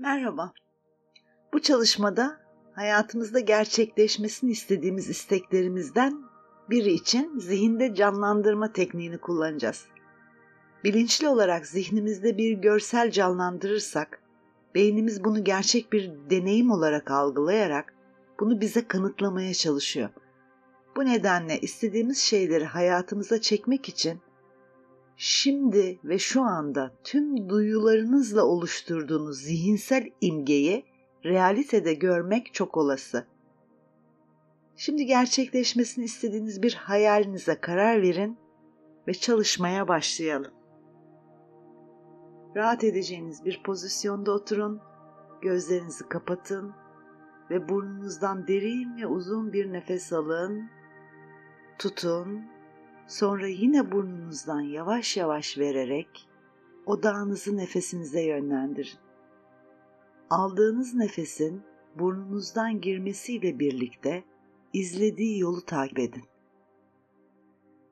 Merhaba. Bu çalışmada hayatımızda gerçekleşmesini istediğimiz isteklerimizden biri için zihinde canlandırma tekniğini kullanacağız. Bilinçli olarak zihnimizde bir görsel canlandırırsak, beynimiz bunu gerçek bir deneyim olarak algılayarak bunu bize kanıtlamaya çalışıyor. Bu nedenle istediğimiz şeyleri hayatımıza çekmek için şimdi ve şu anda tüm duyularınızla oluşturduğunuz zihinsel imgeyi realitede görmek çok olası. Şimdi gerçekleşmesini istediğiniz bir hayalinize karar verin ve çalışmaya başlayalım. Rahat edeceğiniz bir pozisyonda oturun, gözlerinizi kapatın ve burnunuzdan derin ve uzun bir nefes alın. Tutun Sonra yine burnunuzdan yavaş yavaş vererek odağınızı nefesinize yönlendirin. Aldığınız nefesin burnunuzdan girmesiyle birlikte izlediği yolu takip edin.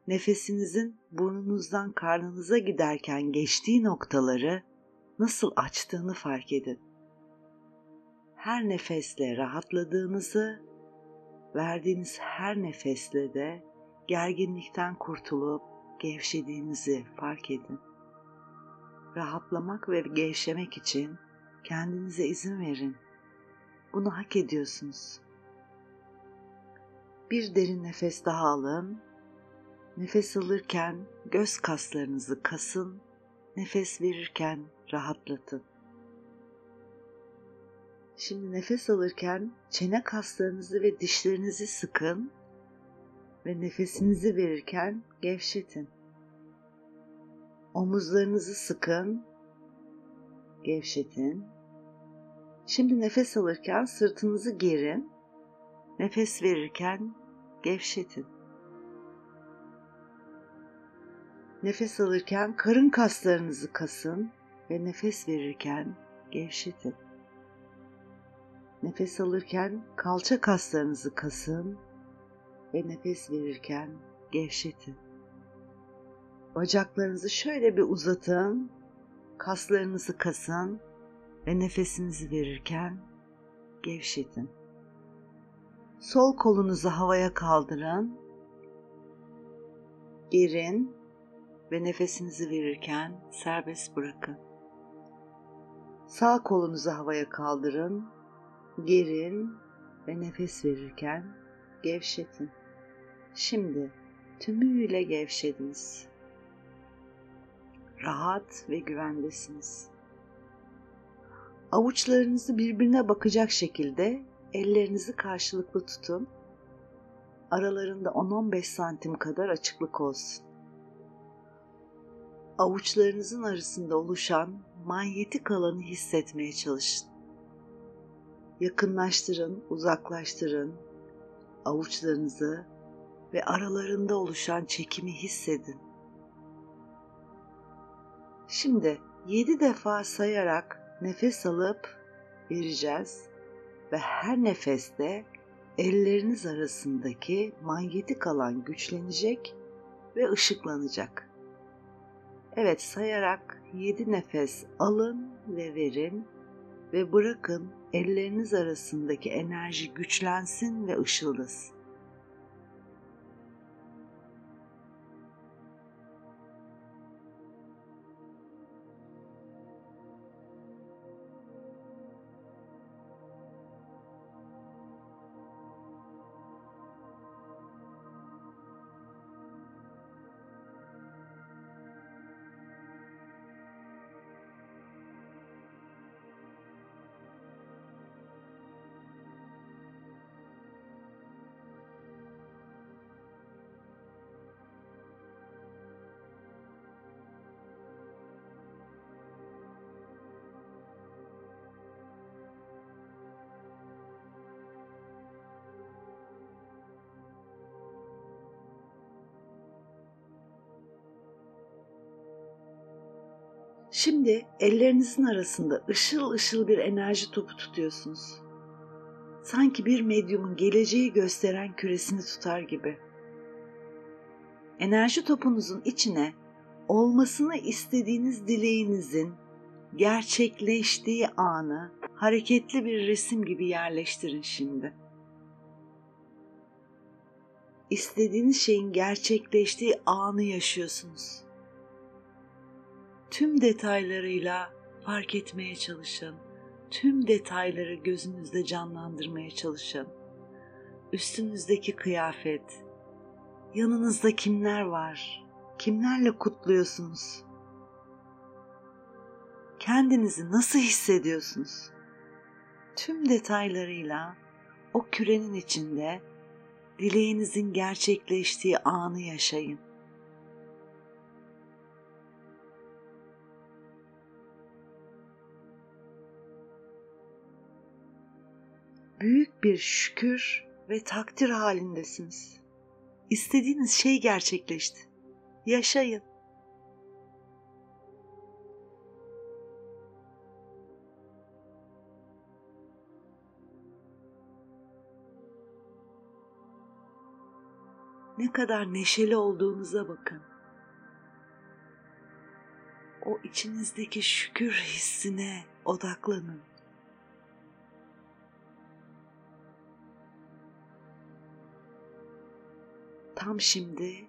Nefesinizin burnunuzdan karnınıza giderken geçtiği noktaları nasıl açtığını fark edin. Her nefesle rahatladığınızı, verdiğiniz her nefesle de gerginlikten kurtulup gevşediğinizi fark edin. Rahatlamak ve gevşemek için kendinize izin verin. Bunu hak ediyorsunuz. Bir derin nefes daha alın. Nefes alırken göz kaslarınızı kasın. Nefes verirken rahatlatın. Şimdi nefes alırken çene kaslarınızı ve dişlerinizi sıkın ve nefesinizi verirken gevşetin. Omuzlarınızı sıkın, gevşetin. Şimdi nefes alırken sırtınızı gerin, nefes verirken gevşetin. Nefes alırken karın kaslarınızı kasın ve nefes verirken gevşetin. Nefes alırken kalça kaslarınızı kasın ve nefes verirken gevşetin. Bacaklarınızı şöyle bir uzatın, kaslarınızı kasın ve nefesinizi verirken gevşetin. Sol kolunuzu havaya kaldırın, gerin ve nefesinizi verirken serbest bırakın. Sağ kolunuzu havaya kaldırın, gerin ve nefes verirken gevşetin. Şimdi tümüyle gevşediniz. Rahat ve güvendesiniz. Avuçlarınızı birbirine bakacak şekilde ellerinizi karşılıklı tutun. Aralarında 10-15 santim kadar açıklık olsun. Avuçlarınızın arasında oluşan manyetik alanı hissetmeye çalışın. Yakınlaştırın, uzaklaştırın. Avuçlarınızı ve aralarında oluşan çekimi hissedin. Şimdi yedi defa sayarak nefes alıp vereceğiz ve her nefeste elleriniz arasındaki manyetik alan güçlenecek ve ışıklanacak. Evet sayarak yedi nefes alın ve verin ve bırakın elleriniz arasındaki enerji güçlensin ve ışıldasın. Şimdi ellerinizin arasında ışıl ışıl bir enerji topu tutuyorsunuz. Sanki bir medyumun geleceği gösteren küresini tutar gibi. Enerji topunuzun içine olmasını istediğiniz dileğinizin gerçekleştiği anı hareketli bir resim gibi yerleştirin şimdi. İstediğiniz şeyin gerçekleştiği anı yaşıyorsunuz. Tüm detaylarıyla fark etmeye çalışın. Tüm detayları gözünüzde canlandırmaya çalışın. Üstünüzdeki kıyafet, yanınızda kimler var? Kimlerle kutluyorsunuz? Kendinizi nasıl hissediyorsunuz? Tüm detaylarıyla o kürenin içinde dileğinizin gerçekleştiği anı yaşayın. Büyük bir şükür ve takdir halindesiniz. İstediğiniz şey gerçekleşti. Yaşayın. ne kadar neşeli olduğunuza bakın. O içinizdeki şükür hissine odaklanın. Tam şimdi,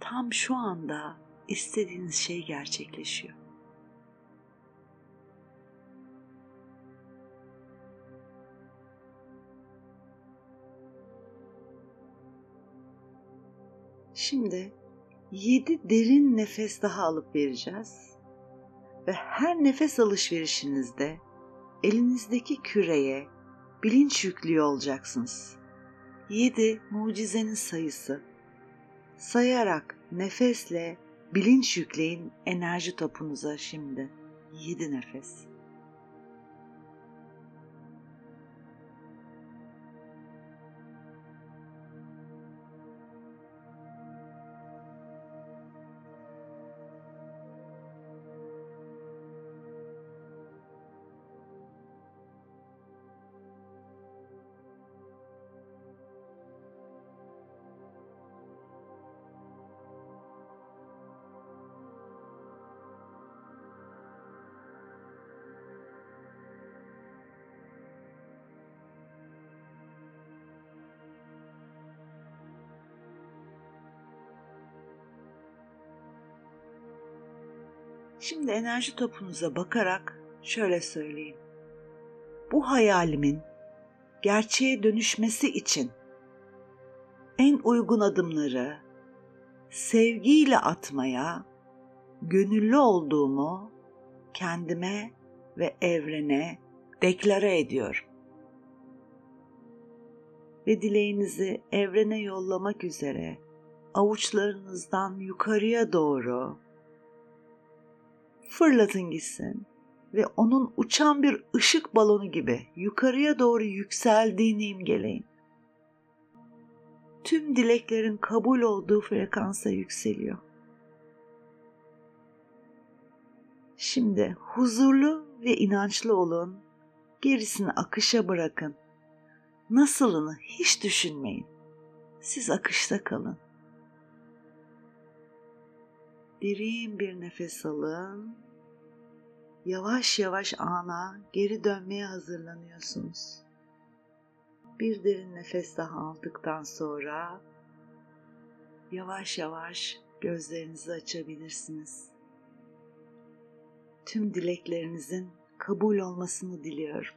tam şu anda istediğiniz şey gerçekleşiyor. Şimdi yedi derin nefes daha alıp vereceğiz. Ve her nefes alışverişinizde elinizdeki küreye bilinç yüklüyor olacaksınız. Yedi mucizenin sayısı. Sayarak nefesle bilinç yükleyin enerji topunuza şimdi. Yedi nefes. Şimdi enerji topunuza bakarak şöyle söyleyin. Bu hayalimin gerçeğe dönüşmesi için en uygun adımları sevgiyle atmaya gönüllü olduğumu kendime ve evrene deklare ediyorum. Ve dileğinizi evrene yollamak üzere avuçlarınızdan yukarıya doğru fırlatın gitsin ve onun uçan bir ışık balonu gibi yukarıya doğru yükseldiğini imgeleyin. Tüm dileklerin kabul olduğu frekansa yükseliyor. Şimdi huzurlu ve inançlı olun. Gerisini akışa bırakın. Nasılını hiç düşünmeyin. Siz akışta kalın. Derin bir nefes alın. Yavaş yavaş ana geri dönmeye hazırlanıyorsunuz. Bir derin nefes daha aldıktan sonra yavaş yavaş gözlerinizi açabilirsiniz. Tüm dileklerinizin kabul olmasını diliyorum.